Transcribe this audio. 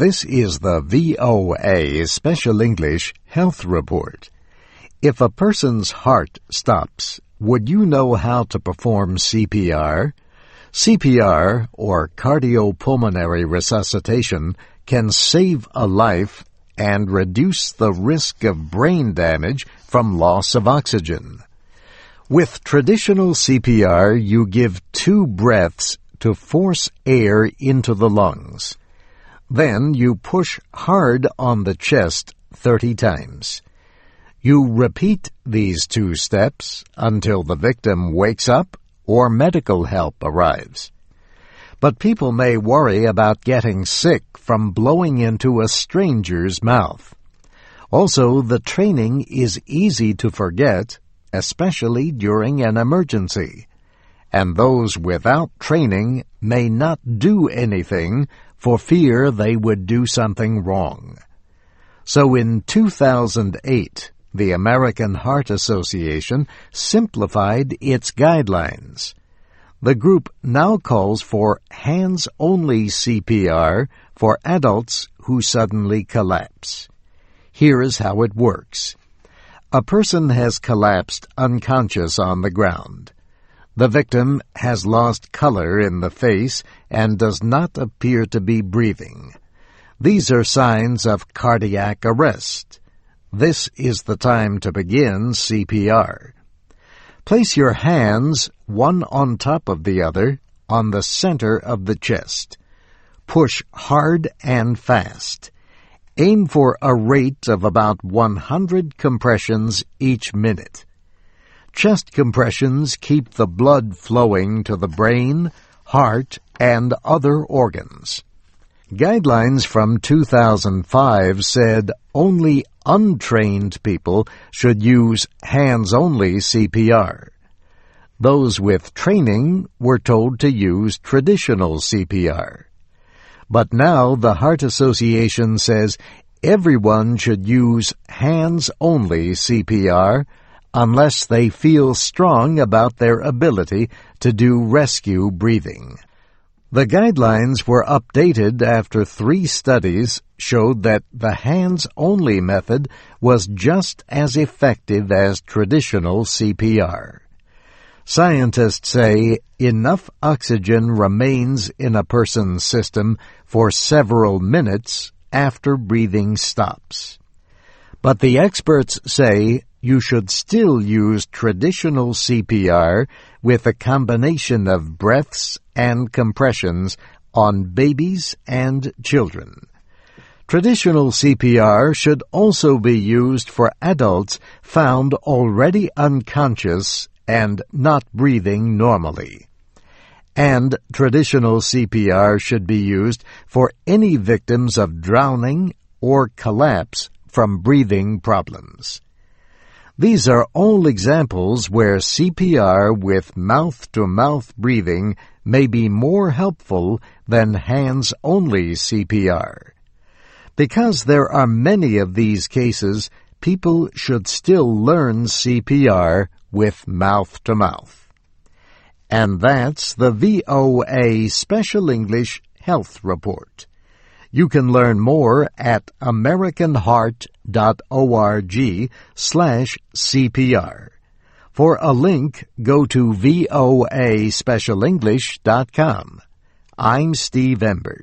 This is the VOA Special English Health Report. If a person's heart stops, would you know how to perform CPR? CPR, or cardiopulmonary resuscitation, can save a life and reduce the risk of brain damage from loss of oxygen. With traditional CPR, you give two breaths to force air into the lungs. Then you push hard on the chest 30 times. You repeat these two steps until the victim wakes up or medical help arrives. But people may worry about getting sick from blowing into a stranger's mouth. Also, the training is easy to forget, especially during an emergency. And those without training may not do anything for fear they would do something wrong. So in 2008, the American Heart Association simplified its guidelines. The group now calls for hands-only CPR for adults who suddenly collapse. Here is how it works. A person has collapsed unconscious on the ground. The victim has lost color in the face and does not appear to be breathing. These are signs of cardiac arrest. This is the time to begin CPR. Place your hands, one on top of the other, on the center of the chest. Push hard and fast. Aim for a rate of about 100 compressions each minute. Chest compressions keep the blood flowing to the brain, heart, and other organs. Guidelines from 2005 said only untrained people should use hands-only CPR. Those with training were told to use traditional CPR. But now the Heart Association says everyone should use hands-only CPR unless they feel strong about their ability to do rescue breathing. The guidelines were updated after three studies showed that the hands-only method was just as effective as traditional CPR. Scientists say enough oxygen remains in a person's system for several minutes after breathing stops. But the experts say you should still use traditional CPR with a combination of breaths and compressions on babies and children. Traditional CPR should also be used for adults found already unconscious and not breathing normally. And traditional CPR should be used for any victims of drowning or collapse from breathing problems. These are all examples where CPR with mouth-to-mouth breathing may be more helpful than hands-only CPR. Because there are many of these cases, people should still learn CPR with mouth-to-mouth. And that's the VOA Special English Health Report. You can learn more at americanheart.org slash CPR. For a link, go to voaspecialenglish.com. I'm Steve Ember.